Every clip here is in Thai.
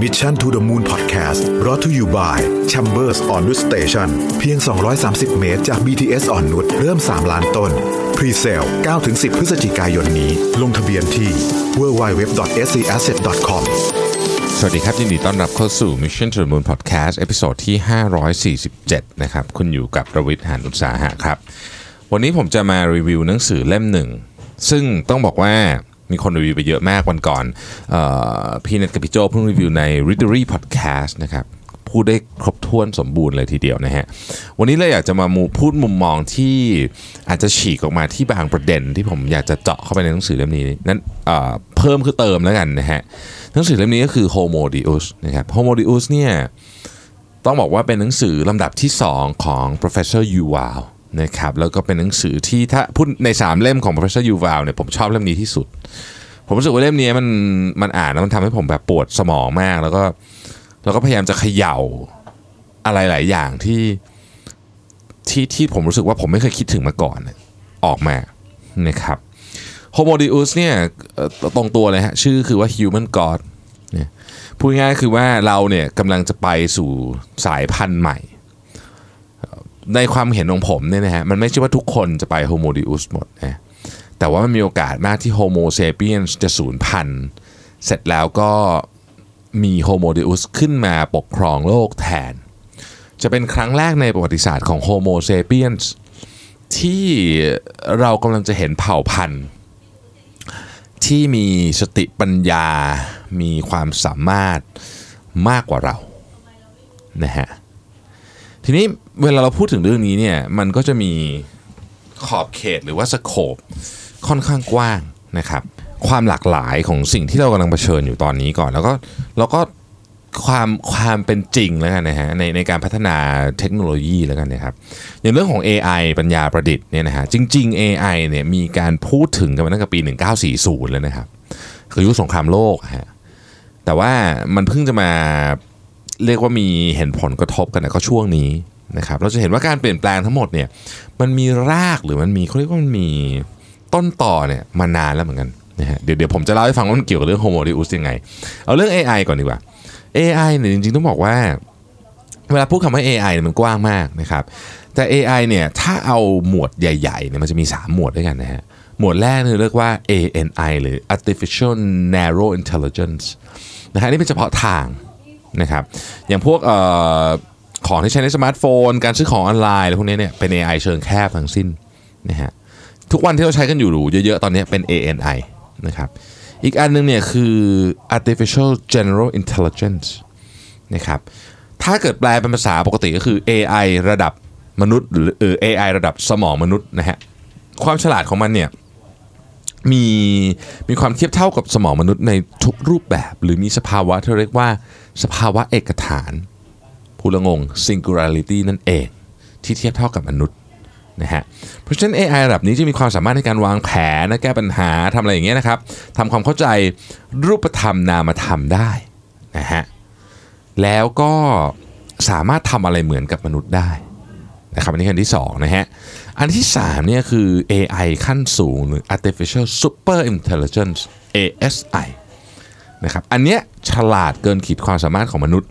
Mission to the Moon Podcast รอ เธออยู่ by Chambers อ่อนนุช Station เพียง 230 เมตรจาก BTS อ่อนนุชเริ่ม 3 ล้านต้น Pre-sale 9-10 พฤศจิกายนนี้ ลงทะเบียนที่ www.scasset.com สวัสดีครับ ยินดีต้อนรับเข้าสู่ Mission to the Moon Podcast episode ที่ 547 นะครับ คุณอยู่กับประวิทย์หานอุตสาหะครับ วันนี้ผมจะมารีวิวหนังสือเล่มหนึ่ง ซึ่งต้องบอกว่า มีคนรีวิวไปเยอะมากวันก่อนออพี่เน็ตกับพี่โจเพิ่งรีวิวใน Readery Podcast นะครับพูดได้ครบถ้วนสมบูรณ์เลยทีเดียวนะฮะ วันนี้เลยอยากจะมามพูดมุมมองที่อาจจะฉีกออกมาที่บางประเด็นที่ผมอยากจะเจาะเข้าไปในหนังสือเล่มนี้นั้นเเพิ่มคือเติมแล้วกันนะฮะ หนังสือเล่มนี้ก็คือ Homo Deus นะครับ Homo Deus เนี่ยต้องบอกว่าเป็นหนังสือลำดับที่ 2 ของ professor Yuval นะครับแล้วก็เป็นหนังสือที่ถ้าพูดใน 3 เล่มของ professor Yuval เนี่ยผมชอบเล่มนี้ที่สุด ผมรู้สึกว่าเล่มนี้มันมันอ่านแล้วมันทำให้ผมแบบปวดสมองมาก แล้วก็แล้วก็พยายามจะเขย่าอะไรหลายอย่างที่ที่ที่ผมรู้สึกว่าผมไม่เคยคิดถึงมาก่อนออกมานะครับ Homo Deus เนี่ยตรงตัวเลยฮะชื่อคือว่า Human God เนี่ยพูดง่ายคือว่าเราเนี่ยกำลังจะไปสู่สายพันธุ์ใหม่ ในความเห็นของผมเนี่ยนะฮะมันไม่ใช่ว่าทุกคนจะไป Homo Deus หมดนะแต่ว่ามันมีโอกาสมากที่ Homo sapiens จะสูญพันธุ์เสร็จแล้วก็มี Homo Deus ขึ้นมาปกครองโลกแทน จะเป็นครั้งแรกในประวัติศาสตร์ของ Homo sapiens ที่เรากำลังจะเห็นเผ่าพันธุ์ ที่มีสติปัญญา มีความสามารถมากกว่าเรานะฮะ ทีนี้เวลาเราพูดถึงเรื่องนี้เนี่ยมันก็จะมีขอบเขตหรือว่าสโคปค่อนข้างกว้างนะครับความหลากหลายของสิ่งที่เรากำลังเผชิญอยู่ตอนนี้ก่อน แล้วก็แล้วก็ความความเป็นจริงแล้วกันนะฮะในในการพัฒนาเทคโนโลยีแล้วกันนะครับอย่างเรื่องของ AI ปัญญาประดิษฐ์เนี่ยนะฮะจริง ๆ AI เนี่ยมีการพูดถึงกันมาตั้งแต่ปี 1940 แล้วนะครับ คือยุคสงครามโลกฮะแต่ว่ามันเพิ่งจะมา เรียกว่ามีเห็นผลกระทบกันนะก็ช่วงนี้นะครับเราจะเห็นว่าการเปลี่ยนแปลงทั้งหมดเนี่ยมันมีรากหรือมันมีเขาเรียกว่ามันมีต้นต่อเนี่ยมานานแล้วเหมือนกันนะฮะเดี๋ยวเดี๋ยวผมจะเล่าให้ฟังว่ามันเกี่ยวกับเรื่อง Homo Deus ยังไง เอาเรื่อง AI ก่อนดีกว่า AI เนี่ยจริงๆต้องบอกว่า เวลาพูดคำว่า AI เนี่ยมันกว้างมากนะครับแต่ AI เนี่ยถ้าเอาหมวดใหญ่ๆเนี่ยมันจะมี 3 หมวดด้วยกันนะฮะหมวดแรกเนี่ยเรียกว่า ANI หรือ Artificial Narrow Intelligence นะฮะนี่เป็นเฉพาะทาง นะครับอย่างพวกออของที่ใช้ในสมาร์ทโฟน การซื้อของออนไลน์อะไรพวกนี้เนี่ยเป็น AI เชิงแคบทั้งสิ้นนะฮะทุกวันที่เราใช้กันอยู่เยอะๆ ตอนนี้เป็น ANI นะครับอีกอันหนึงเนี่ยคือ artificial general intelligence นะครับถ้าเกิดแปลเป็นภาษาปกติก็คือ AI ระดับมนุษย์หรือเออ AI ระดับสมองมนุษย์นะฮะความฉลาดของมันเนี่ย มีมีความเทียบเท่ากับสมองมนุษย์ในทุกรูปแบบ หรือมีสภาวะที่เรียกว่า สภาวะเอกฐานพูลงง singularity นั่นเอง ที่เทียบเท่ากับมนุษย์นะฮะเพราะฉะนั้น AI ระดับนี้จะมีความสามารถในการวางแผนและแก้ปัญหาทำอะไรอย่างเงี้ยนะครับทำความเข้าใจรูปธรรมนามธรรมได้นะฮะแล้วก็สามารถทำอะไรเหมือนกับมนุษย์ได้นะครับอันนี้อันที่2นะฮะ อันที่3เนี่ยคือ AI ขั้นสูงหรือ artificial super intelligence ASI นะครับอันเนี้ยฉลาดเกินขีดความสามารถของมนุษย์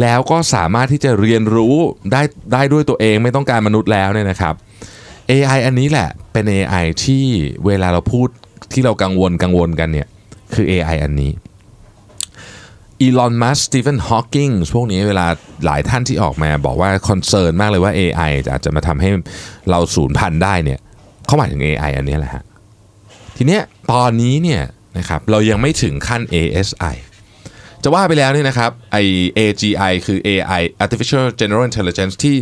แล้วก็สามารถที่จะเรียนรู้ได้ได้ด้วยตัวเองไม่ต้องการมนุษย์แล้วเนี่ยนะครับ AI อันนี้แหละเป็น AI ที่เวลาเราพูดที่เรากังวลกังวลกันเนี่ยคือ AI อันนี้ อีลอนมัสก์สตีเฟนฮอว์กิงพวกนี้เวลาหลายท่านที่ออกมาบอกว่า concern มากเลยว่า AI อาจจะมาทำให้เราสูญพันธุ์ได้เนี่ยเขาหมายถึง AI อันนี้แหละฮะทีเนี้ยตอนนี้เนี่ยนะครับเรายังไม่ถึงขั้น ASI จะว่าไปแล้วเนี่ยนะครับไอ AGI คือ AI Artificial General Intelligence ที่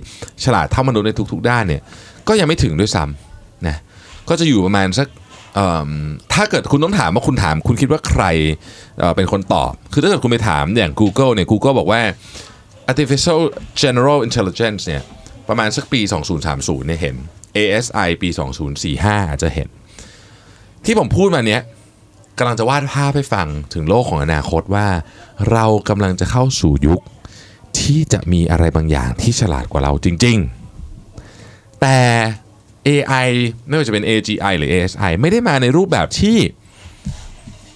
ฉลาดเท่ามนุษย์ในทุกๆ ด้านเนี่ยก็ยังไม่ถึงด้วยซ้ำนะก็จะอยู่ประมาณสัก ถ้าเกิดคุณต้องถามว่าคุณถามคุณคิดว่าใครเเป็นคนตอบ คือถ้าเกิดคุณไปถามอย่าง Google เนี่ย Google บอกว่า Artificial General Intelligence เนี่ยประมาณสักปี 2030เนี่ยเห็น ASI ปี 2045อาจจะเห็น ที่ผมพูดมาเนี้ยกำลังจะวาดภาพให้ฟังถึงโลกของอนาคตว่า เรากำลังจะเข้าสู่ยุคที่จะมีอะไรบางอย่างที่ฉลาดกว่าเราจริง ๆ แต่ AI ไม่ว่าจะเป็น AGI หรือ ASI ไม่ได้มาในรูปแบบที่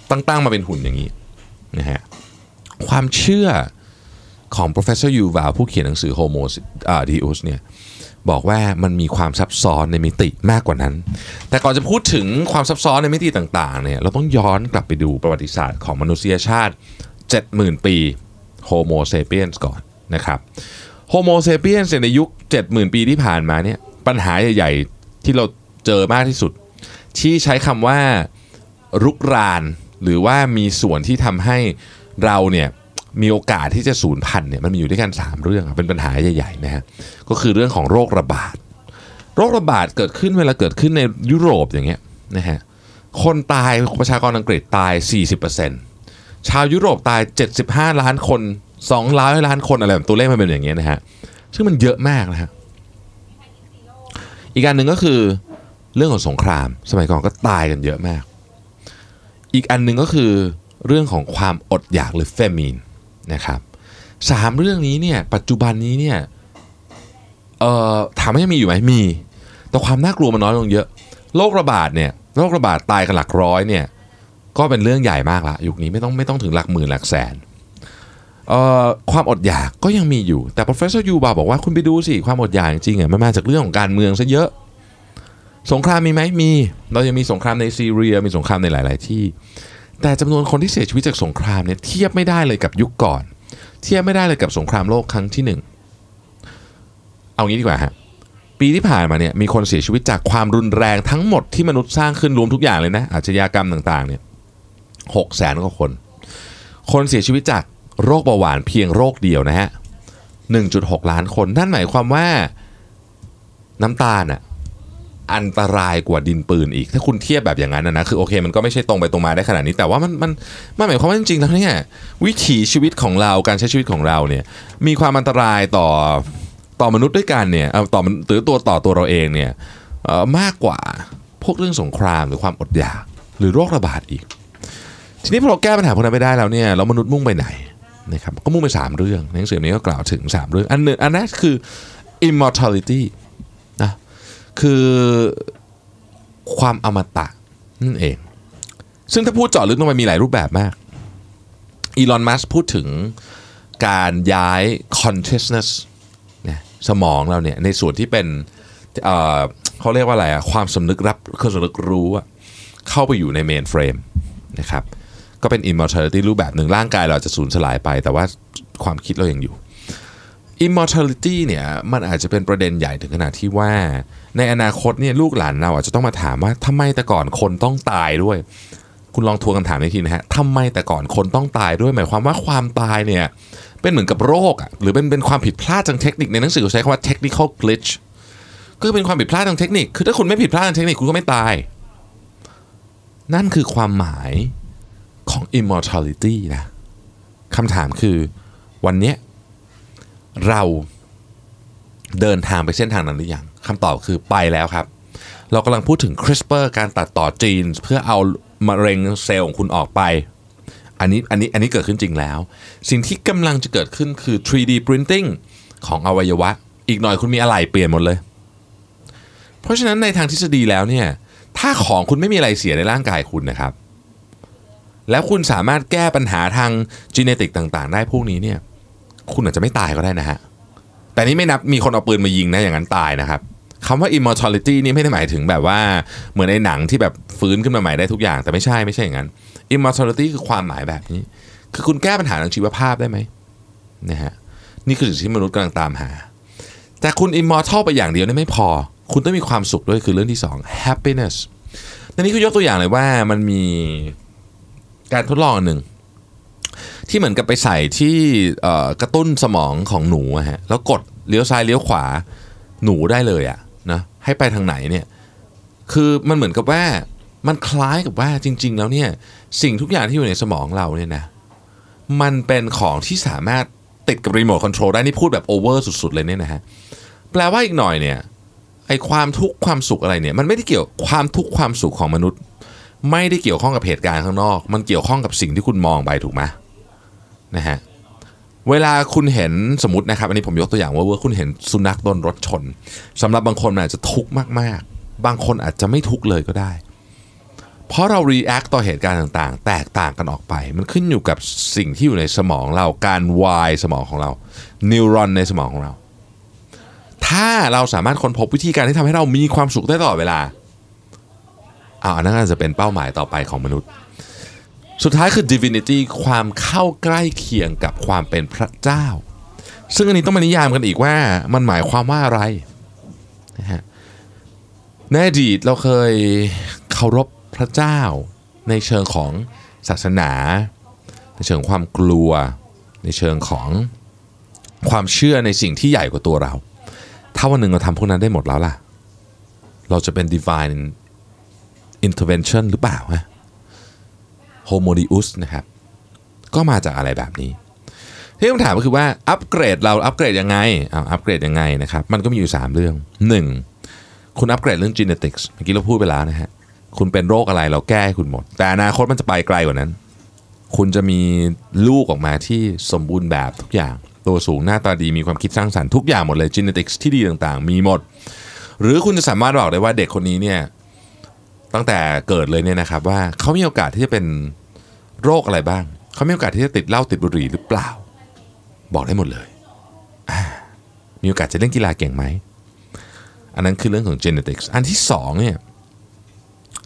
ตั้งๆมาเป็นหุ่นอย่างนี้นะฮะความเชื่อของ professor Yuval ผู้เขียนหนังสือ Homo Deus เนี่ยบอกว่ามันมีความซับซ้อนในมิติมากกว่านั้น แต่ก่อนจะพูดถึงความซับซ้อนในมิติต่างๆเนี่ยเราต้องย้อนกลับไปดูประวัติศาสตร์ของมนุษยชาติ 70,000 ปี Homo sapiens ก่อนนะครับ Homo sapiens ในยุค 70,000 ปีที่ผ่านมาเนี่ยปัญหาใหญ่ๆ ที่เราเจอมากที่สุด ที่ใช้คำว่ารุกรานหรือว่ามีส่วนที่ทำให้เราเนี่ยมีโอกาสที่จะสูญพันธุ์เนี่ยมันมีอยู่ด้วยกัน 3 เรื่องเป็นปัญหาใหญ่ๆนะฮะก็คือเรื่องของโรคระบาด โรคระบาดเกิดขึ้นเวลาเกิดขึ้นในยุโรปอย่างเงี้ยนะฮะคนตายประชากรอังกฤษตาย 40%ชาวยุโรปตาย 75 ล้านคน2ล้านล้านคนอะไรแบบตัวเลขมันเป็นอย่างเงี้ยนะฮะซึ่งมันเยอะมากนะฮะ อีกอันหนึ่งก็คือเรื่องของสงคราม สมัยก่อนก็ตายกันเยอะมาก อีกอันหนึ่งก็คือเรื่องของความอดอยากหรือเฟมินนะครับสามเรื่องนี้เนี่ยปัจจุบันนี้เนี่ยเอ่อถามว่ายังมีอยู่ไหมมี แต่ความน่ากลัวมันน้อยลงเยอะ โรคระบาดเนี่ยโรคระบาดตายกันหลักร้อยเนี่ยก็เป็นเรื่องใหญ่มากละยุคนี้ไม่ต้องไม่ต้องถึงหลักหมื่นหลักแสน ความอดอยากก็ยังมีอยู่แต่ professor ยูบาบอกว่าคุณไปดูสิความอดอยากจริงๆอะมันมาจากเรื่องของการเมืองซะเยอะ สงครามมีไหมมี เรายังมีสงครามในซีเรียมีสงครามในหลาย ๆ ที่ แต่จำนวนคนที่เสียชีวิตจากสงครามเนี่ยเทียบไม่ได้เลยกับยุคก่อน เทียบไม่ได้เลยกับสงครามโลกครั้งที่หนึ่งเอางี้ดีกว่าฮะปีที่ผ่านมาเนี่ยมีคนเสียชีวิตจากความรุนแรงทั้งหมดที่มนุษย์สร้างขึ้นรวมทุกอย่างเลยนะอาชญากรรมต่างๆเนี่ยหกแสนกว่าคน คนเสียชีวิตจาก โรคเบาหวานเพียงโรคเดียวนะฮะ 1.6 ล้านคน นั่นหมายความว่าน้ำตาลอะอันตรายกว่าดินปืนอีก ถ้าคุณเทียบแบบอย่างนั้นนะคือโอเคมันก็ไม่ใช่ตรงไปตรงมาได้ขนาดนี้ แต่ว่ามันมันมันหมายความว่าจริงๆแล้วเนี่ยวิถีชีวิตของเราการใช้ชีวิตของเราเนี่ยมีความอันตรายต่อต่อมนุษย์ด้วยกันเนี่ยต่อหรือตัวต่อตัวเราเองเนี่ยมากกว่าพวกเรื่องสงครามหรือความอดอยากหรือโรคระบาดอีก ทีนี้พอเราแก้ปัญหาพวกนั้นไม่ได้แล้วเนี่ยแล้วมนุษย์มุ่งไปไหน นะครับก็มุ่งไปสามเรื่องในหนังสือนี้ก็กล่าวถึงสามเรื่อง อันหนึ่งอันแรกคือ immortality นะคือความอมตะนั่นเอง ซึ่งถ้าพูดเจาะลึกลงไปมีหลายรูปแบบมากอีลอนมัสพูดถึงการย้าย consciousness สมองเราเนี่ยในส่วนที่เป็นเเขาเรียกว่าอะไรอะความสำนึกรับความสำนึกรู้อะเข้าไปอยู่ในเมนเฟรมนะครับ ก็เป็น immortality รูปแบบหนึ่งร่างกายเราจะสูญสลายไป แต่ว่าความคิดเรายังอยู่ immortality เนี่ยมันอาจจะเป็นประเด็นใหญ่ถึงขนาดที่ว่า ในอนาคตเนี่ยลูกหลานเราอาจจะต้องมาถามว่าทำไมแต่ก่อนคนต้องตายด้วย คุณลองทวนคำถามนี้ทีนะฮะทำไมแต่ก่อนคนต้องตายด้วย หมายความว่าความตายเนี่ยเป็นเหมือนกับโรคอะหรือเป็นเป็นความผิดพลาดทางเทคนิคในหนังสือเขาใช้คำว่า technical glitch ก็คือเป็นความผิดพลาดทางเทคนิค คือถ้าคุณไม่ผิดพลาดทางเทคนิคคุณก็ไม่ตาย นั่นคือความหมาย ของ immortality นะคำถามคือวันนี้เราเดินทางไปเส้นทางนั้นหรือยังคำตอบคือไปแล้วครับ เรากำลังพูดถึง CRISPR การตัดต่อจีน เพื่อเอามะเร็งเซลล์ของคุณออกไป อันนี้อันนี้อันนี้เกิดขึ้นจริงแล้ว สิ่งที่กำลังจะเกิดขึ้นคือ 3D printing ของอวัยวะ อีกหน่อยคุณมีอะไรเปลี่ยนหมดเลย เพราะฉะนั้นในทางทฤษฎีแล้วเนี่ยถ้าของคุณไม่มีอะไรเสียในร่างกายคุณนะครับ แล้วคุณสามารถแก้ปัญหาทางจีเนติกต่าง ๆ ได้พวกนี้เนี่ย คุณอาจจะไม่ตายก็ได้นะฮะ แต่นี่ไม่นับมีคนเอาปืนมายิงนะอย่างนั้นตายนะครับคำว่า immortality นี่ไม่ได้หมายถึงแบบว่าเหมือนในหนังที่แบบฟื้นขึ้นมาใหม่ได้ทุกอย่าง แต่ไม่ใช่ไม่ใช่อย่างนั้น immortality คือความหมายแบบนี้ คือคุณแก้ปัญหาทางชีวภาพได้ไหมนะฮะนี่คือสิ่งที่มนุษย์กำลังตามหา แต่คุณ immortal ไปอย่างเดียวนี่ไม่พอ คุณต้องมีความสุขด้วยคือเรื่องที่สอง happiness ในนี้คือยกตัวอย่างเลยว่ามันมี การทดลองหนึ่งที่เหมือนกับไปใส่ที่กระตุ้นสมองของหนูอะฮะแล้วกดเลี้ยวซ้ายเลี้ยวขวาหนูได้เลยอะนะให้ไปทางไหนเนี่ยคือมันเหมือนกับว่ามันคล้ายกับว่าจริง ๆ แล้วเนี่ยสิ่งทุกอย่างที่อยู่ในสมองเราเนี่ยนะมันเป็นของที่สามารถติดกับรีโมทคอนโทรลได้นี่พูดแบบโอเวอร์สุด ๆ เลยเนี่ยนะฮะแปลว่าอีกหน่อยเนี่ยไอความทุกข์ความสุขอะไรเนี่ยมันไม่ได้เกี่ยวความทุกข์ความสุขของมนุษย์ ไม่ได้เกี่ยวข้องกับเหตุการณ์ข้างนอก มันเกี่ยวข้องกับสิ่งที่คุณมองไปถูกไหมนะฮะเวลาคุณเห็นสมมตินะครับ อันนี้ผมยกตัวอย่างว่าว่าคุณเห็นสุนัขโดนรถชนสำหรับบางคนอาจจะทุกข์มากๆ บางคนอาจจะไม่ทุกข์เลยก็ได้ เพราะเรา react ต่อเหตุการณ์ต่างๆ แตกต่างกันออกไป มันขึ้นอยู่กับสิ่งที่อยู่ในสมองเราการวายสมองของเรานิวรอนในสมองของเรา ถ้าเราสามารถค้นพบวิธีการที่ทำให้เรามีความสุขได้ตลอดเวลา อ้าวอันนั้นอาจจะเป็นเป้าหมายต่อไปของมนุษย์ สุดท้ายคือ divinity ความเข้าใกล้เคียงกับความเป็นพระเจ้า ซึ่งอันนี้ต้องมานิยามกันอีกว่ามันหมายความว่าอะไรนะฮะในอดีตเราเคยเคารพพระเจ้าในเชิงของศาสนา ในเชิงความกลัว ในเชิงของความเชื่อในสิ่งที่ใหญ่กว่าตัวเรา ถ้าวันหนึ่งเราทำพวกนั้นได้หมดแล้วล่ะ เราจะเป็น divine intervention หรือเปล่าฮะ homodius นะครับ ก็มาจากอะไรแบบนี้ ที่คำถามก็คือว่าอัปเกรดเราอัปเกรดยังไงเอาอัปเกรดยังไงนะครับ มันก็มีอยู่ 3 เรื่อง 1. คุณอัปเกรดเรื่อง genetics เมื่อกี้เราพูดไปแล้วนะฮะ คุณเป็นโรคอะไรเราแก้ให้คุณหมด แต่อนาคตมันจะไปไกลกว่านั้น คุณจะมีลูกออกมาที่สมบูรณ์แบบทุกอย่าง ตัวสูงหน้าตาดีมีความคิดสร้างสรรค์ทุกอย่างหมดเลย genetics ที่ดีต่างๆ มีหมด หรือคุณจะสามารถบอกได้ว่าเด็กคนนี้เนี่ย ตั้งแต่เกิดเลยเนี่ยนะครับว่าเขามีโอกาสที่จะเป็นโรคอะไรบ้าง เขามีโอกาสที่จะติดเหล้าติดบุหรี่หรือเปล่า บอกได้หมดเลย มีโอกาสจะเล่นกีฬาเก่งไหม อันนั้นคือเรื่องของ genetics อันที่สองเนี่ย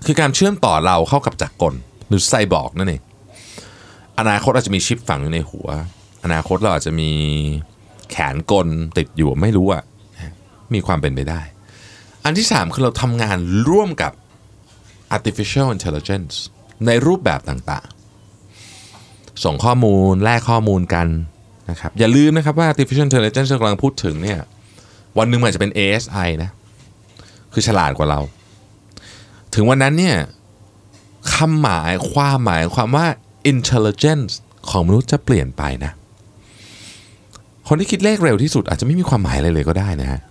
คือการเชื่อมต่อเราเข้ากับจักรกลหรือไซบอร์กนั่นเอง อนาคตอาจจะมีชิปฝังอยู่ในหัว อนาคตเราอาจจะมีแขนกลติดอยู่ไม่รู้อะมีความเป็นไปได้ อันที่ 3 คือเราทำงานร่วมกับ artificial intelligence ในรูปแบบต่างๆ ส่งข้อมูลแลกข้อมูลกันนะครับอย่าลืมนะครับว่า artificial intelligence ที่กำลังพูดถึงเนี่ยวันหนึ่งมันอาจจะเป็น ASI นะคือฉลาดกว่าเรา ถึงวันนั้นเนี่ยคำหมายความหมายความว่า intelligence ของมนุษย์จะเปลี่ยนไปนะ คนที่คิดเลขเร็วที่สุดอาจจะไม่มีความหมายอะไรเลยก็ได้นะฮะ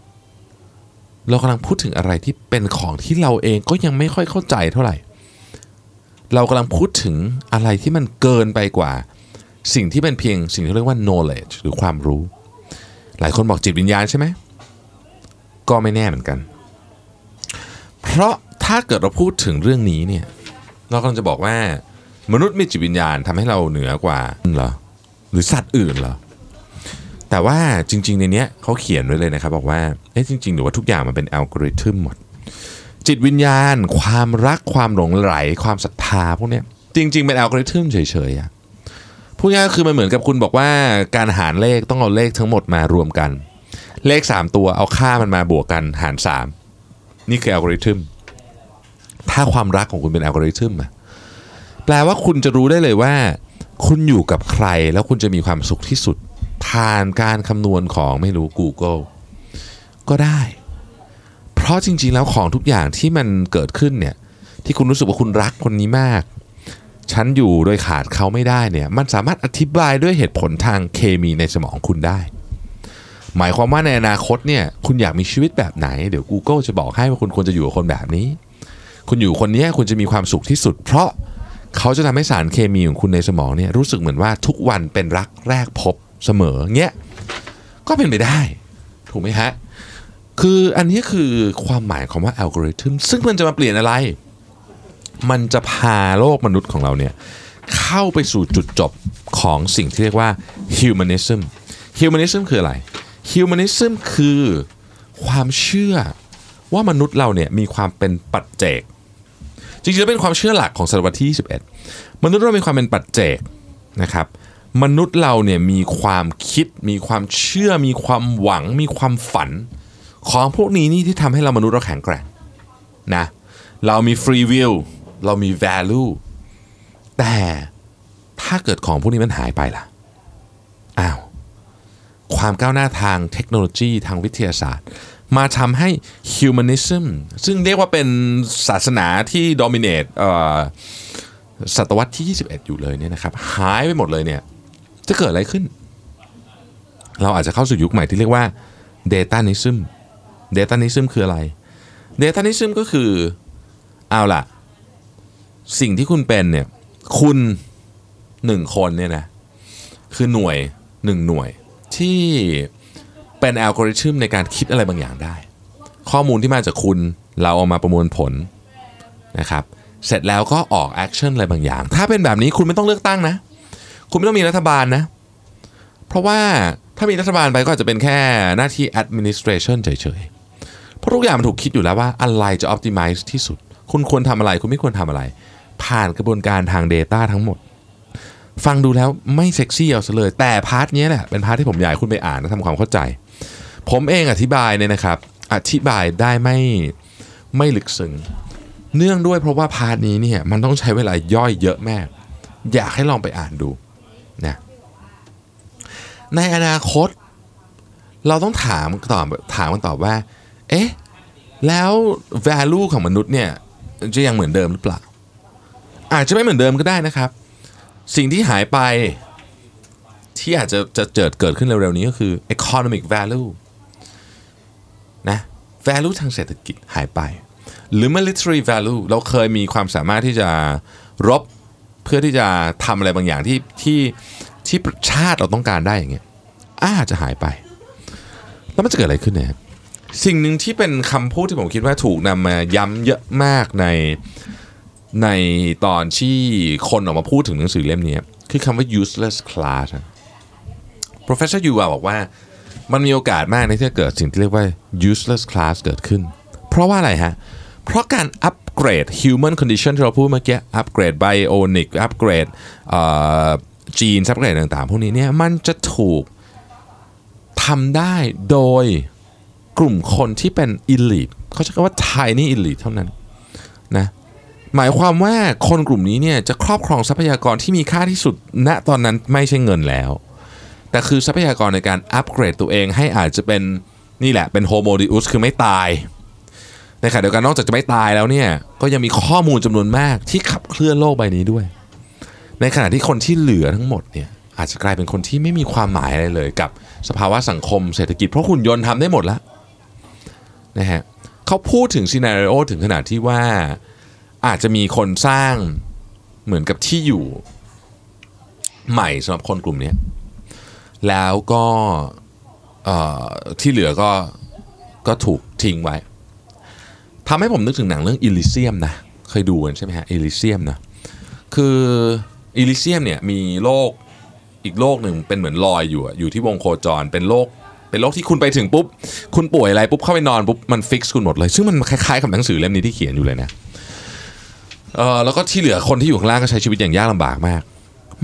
เรากำลังพูดถึงอะไรที่เป็นของที่เราเองก็ยังไม่ค่อยเข้าใจเท่าไหร่ เรากำลังพูดถึงอะไรที่มันเกินไปกว่า สิ่งที่เป็นเพียงสิ่งที่เรียกว่า knowledge หรือความรู้ หลายคนบอกจิตวิญญาณใช่ไหม ก็ไม่แน่เหมือนกัน เพราะถ้าเกิดเราพูดถึงเรื่องนี้เนี่ยเรากำลังจะบอกว่ามนุษย์มีจิตวิญญาณทำให้เราเหนือกว่าเหรอหรือสัตว์อื่นเหรอ แต่ว่าจริง ๆ ในเนี้ยเขาเขียนไว้เลยนะครับ บอกว่าเอ๊ะจริง ๆ หรือว่าทุกอย่างมันเป็นอัลกอริทึมหมด จิตวิญญาณ ความรักความหลงไหล ความศรัทธาพวกเนี้ยจริง ๆ เป็นอัลกอริทึมเฉยๆอะพูดง่ายๆคือมันเหมือนกับคุณบอกว่าการหารเลขต้องเอาเลขทั้งหมดมารวมกัน เลข 3 ตัวเอาค่ามันมาบวกกันหาร 3 นี่คืออัลกอริทึมถ้าความรักของคุณเป็นอัลกอริทึมอะแปลว่าคุณจะรู้ได้เลยว่า คุณอยู่กับใครแล้วคุณจะมีความสุขที่สุด ผ่านการคำนวณของไม่รู้ Google ก็ได้ เพราะจริง ๆ แล้วของทุกอย่างที่มันเกิดขึ้นเนี่ยที่คุณรู้สึกว่าคุณรักคนนี้มาก ฉันอยู่โดยขาดเขาไม่ได้เนี่ยมันสามารถอธิบายด้วยเหตุผลทางเคมีในสมองคุณได้ หมายความว่าในอนาคตเนี่ยคุณอยากมีชีวิตแบบไหน เดี๋ยว Google จะบอกให้ว่าคุณควรจะอยู่กับคนแบบนี้ คุณอยู่คนนี้คุณจะมีความสุขที่สุด เพราะเขาจะทำให้สารเคมีของคุณในสมองเนี่ยรู้สึกเหมือนว่าทุกวันเป็นรักแรกพบ เสมอเงี้ยก็เป็นไปได้ ถูกไหมฮะ คืออันนี้คือความหมายของว่าอัลกอริทึมซึ่งมันจะมาเปลี่ยนอะไร มันจะพาโลกมนุษย์ของเราเนี่ยเข้าไปสู่จุดจบของสิ่งที่เรียกว่า humanism humanism คืออะไร humanism คือความเชื่อว่ามนุษย์เราเนี่ยมีความเป็นปัจเจก จริงๆเป็นความเชื่อหลักของศตวรรษที่ 21 มนุษย์เรามีความเป็นปัจเจกนะครับ มนุษย์เราเนี่ยมีความคิด มีความเชื่อ มีความหวัง มีความฝัน ของพวกนี้นี่ที่ทำให้เรามนุษย์เราแข็งแกร่งนะเรามี free will เรามี value แต่ถ้าเกิดของพวกนี้มันหายไปล่ะอ้าวความก้าวหน้าทางเทคโนโลยีทางวิทยาศาสตร์ มาทำให้ humanism ซึ่งเรียกว่าเป็นศาสนาที่ dominate เออศตวรรษที่ 21 อยู่เลยเนี่ยนะครับ หายไปหมดเลยเนี่ย จะเกิดอะไรขึ้น เราอาจจะเข้าสู่ยุคใหม่ที่เรียกว่า datanism datanism คืออะไร datanism ก็คือ เอาล่ะ สิ่งที่คุณเป็นเนี่ย คุณหนึ่งคนเนี่ยนะ คือหน่วยหนึ่งหน่วยที่เป็นอัลกอริทึมในการคิดอะไรบางอย่างได้ ข้อมูลที่มาจากคุณเราเอามาประมวลผลนะครับ เสร็จแล้วก็ออก action อะไรบางอย่าง ถ้าเป็นแบบนี้คุณไม่ต้องเลือกตั้งนะ คุณไม่ต้องมีรัฐบาลนะ เพราะว่าถ้ามีรัฐบาลไปก็อาจจะเป็นแค่หน้าที่ administration เฉยๆ เพราะทุกอย่างมันถูกคิดอยู่แล้วว่าอะไรจะ optimize ที่สุด คุณควรทำอะไร คุณไม่ควรทำอะไร ผ่านกระบวนการทาง Data ทั้งหมด ฟังดูแล้วไม่เซ็กซี่เอาซะเลย แต่ part นี้แหละเป็น part ที่ผมอยากให้คุณไปอ่านและทำความเข้าใจ ผมเองอธิบายเนี่ยนะครับ อธิบายได้ไม่ไม่ลึกซึ้งเนื่องด้วยเพราะว่าพาร์ทนี้เนี่ยมันต้องใช้เวลาย่อยเยอะแม่อยากให้ลองไปอ่านดู นะในอนาคต เราต้องถามตอบถามกันตอบว่า เอ๊ะ แล้ว value ของมนุษย์เนี่ย จะยังเหมือนเดิมหรือเปล่า อาจจะไม่เหมือนเดิมก็ได้นะครับ สิ่งที่หายไปที่อาจจะจะเกิดเกิดขึ้นเร็วๆนี้ก็คือ economic value นะ value ทางเศรษฐกิจหายไป หรือ military value เราเคยมีความสามารถที่จะรบ เพื่อที่จะทำอะไรบางอย่างที่ที่ที่ชาติเราต้องการได้อย่างเงี้ยอาจจะหายไป แล้วมันจะเกิดอะไรขึ้นเนี่ยสิ่งหนึ่งที่เป็นคำพูดที่ผมคิดว่าถูกนำมาย้ำเยอะมากในในตอนที่คนออกมาพูดถึงหนังสือเล่มนี้คือคำว่า useless class professor Yu บอกว่ามันมีโอกาสมากในที่จะเกิดสิ่งที่เรียกว่า useless class เกิดขึ้น เพราะว่าอะไรฮะ เพราะการอัป เกรด human condition ที่เราพูดเมื่อกี้อัปเกรด bionic อัปเกรดจีนอัปเกรดต่างๆ พวกนี้เนี่ยมันจะถูกทำได้โดยกลุ่มคนที่เป็น elite เขาใช้คำว่า tiny elite เท่านั้นนะหมายความว่าคนกลุ่มนี้เนี่ยจะครอบครองทรัพยากรที่มีค่าที่สุดณตอนนั้นไม่ใช่เงินแล้ว แต่คือทรัพยากรในการอัปเกรดตัวเองให้อาจจะเป็นนี่แหละเป็นโฮโมดิอุสคือไม่ตาย ในขณะเดียวกันนอกจากจะไม่ตายแล้วเนี่ยก็ยังมีข้อมูลจำนวนมากที่ขับเคลื่อนโลกใบนี้ด้วย ในขณะที่คนที่เหลือทั้งหมดเนี่ยอาจจะกลายเป็นคนที่ไม่มีความหมายอะไรเลย กับสภาวะสังคมเศรษฐกิจเพราะหุ่นยนต์ทำได้หมดแล้วนะฮะเขาพูดถึง scenario ถึงขนาดที่ว่าอาจจะมีคนสร้างเหมือนกับที่อยู่ใหม่สำหรับคนกลุ่มนี้แล้วก็ที่เหลือก็ก็ถูกทิ้งไว้ ทำให้ผมนึกถึงหนังเรื่อง Elysium นะเคยดูกันใช่ไหมฮะ Elysium นะคือ Elysium เนี่ยมีโลกอีกโลกหนึ่งเป็นเหมือนลอยอยู่อยู่ที่วงโคจรเป็นโลกเป็นโลกที่คุณไปถึงปุ๊บ คุณป่วยอะไรปุ๊บเข้าไปนอนปุ๊บมันฟิกซ์คุณหมดเลย ซึ่งมันคล้ายๆกับหนังสือเล่มนี้ที่เขียนอยู่เลยนะเออแล้วก็ที่เหลือคนที่อยู่ข้างล่างก็ใช้ชีวิตอย่างยากลำบากมาก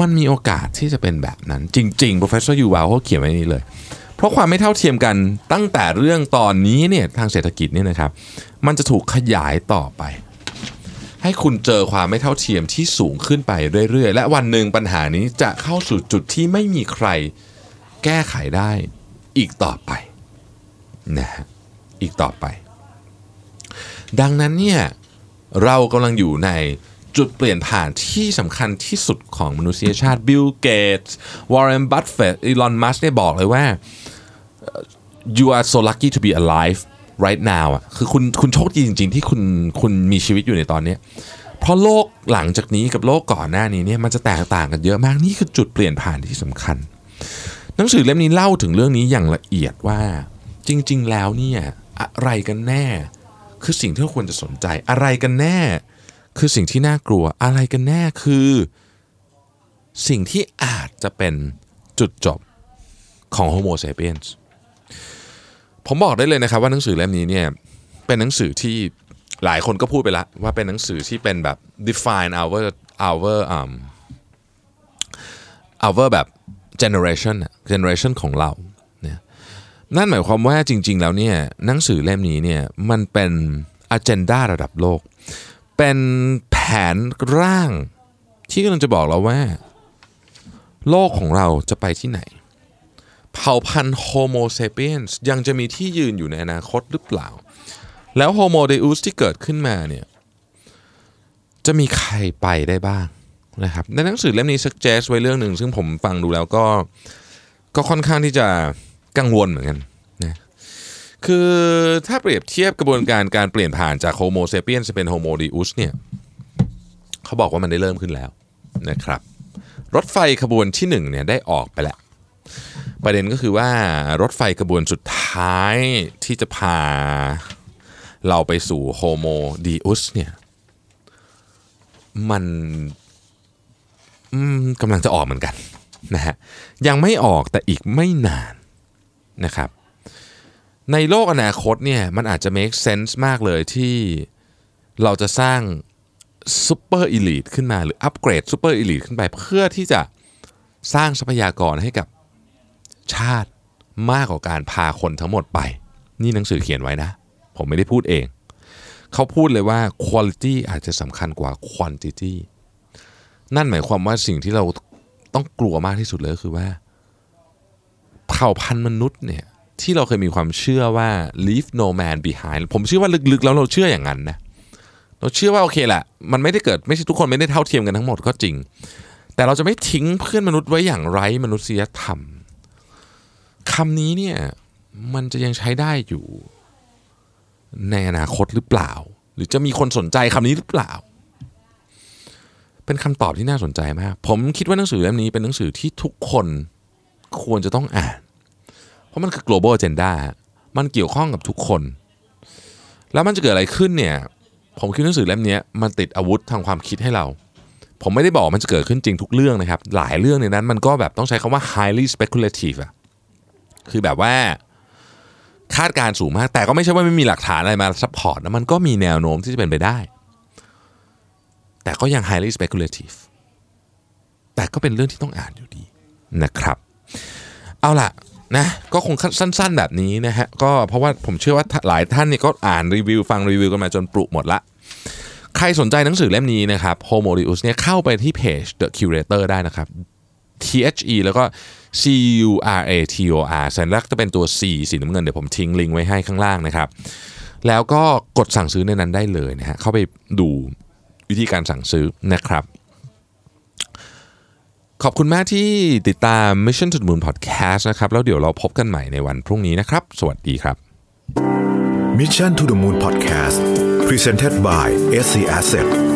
มันมีโอกาสที่จะเป็นแบบนั้นจริงๆ professor ยูวาเขาเขียนไว้นี้เลย เพราะความไม่เท่าเทียมกันตั้งแต่เรื่องตอนนี้เนี่ยทางเศรษฐกิจเนี่ยนะครับ มันจะถูกขยายต่อไป ให้คุณเจอความไม่เท่าเทียมที่สูงขึ้นไปเรื่อยๆ และวันหนึ่งปัญหานี้จะเข้าสู่จุดที่ไม่มีใครแก้ไขได้อีกต่อไปนะฮะอีกต่อไป ดังนั้นเนี่ยเรากำลังอยู่ใน จุดเปลี่ยนผ่านที่สำคัญที่สุดของมนุษยชาติบิลเกตส์วอร์เรนบัตเฟตอีลอนมัสก์เนี่ยบอกเลยว่า you are so lucky to be alive right now อะคือคุณคุณโชคดีจริง ๆ ที่คุณคุณมีชีวิตอยู่ในตอนนี้ เพราะโลกหลังจากนี้กับโลกก่อนหน้านี้เนี่ยมันจะแตกต่างกันเยอะมากนี่คือจุดเปลี่ยนผ่านที่สำคัญ หนังสือเล่มนี้เล่าถึงเรื่องนี้อย่างละเอียดว่าจริง ๆ แล้วเนี่ยอะไรกันแน่ คือสิ่งที่เราควรจะสนใจอะไรกันแน่ คือสิ่งที่น่ากลัวอะไรกันแน่คือ สิ่งที่อาจจะเป็นจุดจบของ Homo sapiens ผมบอกได้เลยนะครับว่าหนังสือเล่มนี้เนี่ยเป็นหนังสือที่หลายคนก็พูดไปแล้วว่าเป็นหนังสือที่เป็นแบบ define our our um our แบบ generation generation ของเราเนี่ยนั่นหมายความว่าจริง ๆ แล้วเนี่ยหนังสือเล่มนี้เนี่ยมันเป็น agenda ระดับโลก เป็นแผนร่าง ที่กำลังจะบอกเราว่า โลกของเราจะไปที่ไหน เผ่าพันธุ์โฮโมเซเปียนส์ยังจะมีที่ยืนอยู่ในอนาคตหรือเปล่า แล้ว Homo Deus ที่เกิดขึ้นมาเนี่ยจะมีใครไปได้บ้างนะครับในหนังสือเล่มนี้ suggest ไว้เรื่องหนึ่งซึ่งผมฟังดูแล้วก็ก็ค่อนข้างที่จะกังวลเหมือนกัน คือถ้าเปรียบเทียบกระบวนการการเปลี่ยนผ่านจาก Homo Sapiens จะเป็น Homo Deus เนี่ยเขาบอกว่ามันได้เริ่มขึ้นแล้วนะครับรถไฟขบวนที่หนึ่งเนี่ยได้ออกไปแล้ว ประเด็นก็คือว่ารถไฟขบวนสุดท้ายที่จะพาเราไปสู่ Homo Deus เนี่ยมันกำลังจะออกเหมือนกันนะฮะยังไม่ออกแต่อีกไม่นานนะครับ ในโลกอนาคตเนี่ยมันอาจจะ make sense มากเลยที่เราจะสร้าง super elite ขึ้นมาหรืออัปเกรด super elite ขึ้นไปเพื่อที่จะสร้างทรัพยากรให้กับชาติมากกว่าการพาคนทั้งหมดไป นี่หนังสือเขียนไว้นะ ผมไม่ได้พูดเอง เขาพูดเลยว่า quality อาจจะสำคัญกว่า quantity นั่นหมายความว่าสิ่งที่เราต้องกลัวมากที่สุดเลยคือว่า เผ่าพันธุ์มนุษย์เนี่ย ที่เราเคยมีความเชื่อว่า leave no man behind ผมเชื่อว่าลึกๆ แล้วเราเชื่ออย่างนั้นนะเราเชื่อว่าโอเคแหละมันไม่ได้เกิดไม่ใช่ทุกคนไม่ได้เท่าเทียมกันทั้งหมดก็จริง แต่เราจะไม่ทิ้งเพื่อนมนุษย์ไว้อย่างไร้มนุษยธรรมคำนี้เนี่ยมันจะยังใช้ได้อยู่ ในอนาคตหรือเปล่า หรือจะมีคนสนใจคำนี้หรือเปล่า เป็นคำตอบที่น่าสนใจมาก ผมคิดว่าหนังสือเล่มนี้เป็นหนังสือที่ทุกคนควรจะต้องอ่าน เพราะมันคือ global agenda มันเกี่ยวข้องกับทุกคน แล้วมันจะเกิดอะไรขึ้นเนี่ย ผมคิดหนังสือเล่มนี้มันติดอาวุธทางความคิดให้เรา ผมไม่ได้บอกมันจะเกิดขึ้นจริงทุกเรื่องนะครับ หลายเรื่องในนั้นมันก็แบบต้องใช้คำว่า highly speculative อะคือแบบว่าคาดการณ์สูงมาก แต่ก็ไม่ใช่ว่าไม่มีหลักฐานอะไรมา support นะมันก็มีแนวโน้มที่จะเป็นไปได้ แต่ก็ยัง highly speculative แต่ก็เป็นเรื่องที่ต้องอ่านอยู่ดีนะครับ เอาล่ะ นะก็คงสั้นๆแบบนี้นะฮะก็เพราะว่าผมเชื่อว่าหลายท่านนี่ก็อ่านรีวิวฟังรีวิวกันมาจนปลุกหมดละใครสนใจหนังสือเล่มนี้นะครับ Homo Deus เนี่ยเข้าไปที่เพจ The Curator ได้นะครับ T H E แล้วก็ C U R A T O R สัญลักษณ์จะเป็นตัว C สีน้ำเงินเดี๋ยวผมทิ้งลิงก์ไว้ให้ข้างล่างนะครับ แล้วก็กดสั่งซื้อในนั้นได้เลยนะฮะเข้าไปดูวิธีการสั่งซื้อนะครับ ขอบคุณมากที่ติดตาม Mission to the Moon Podcast นะครับแล้วเดี๋ยวเราพบกันใหม่ในวันพรุ่งนี้นะครับ สวัสดีครับ Mission to the Moon Podcast Presented by SC Asset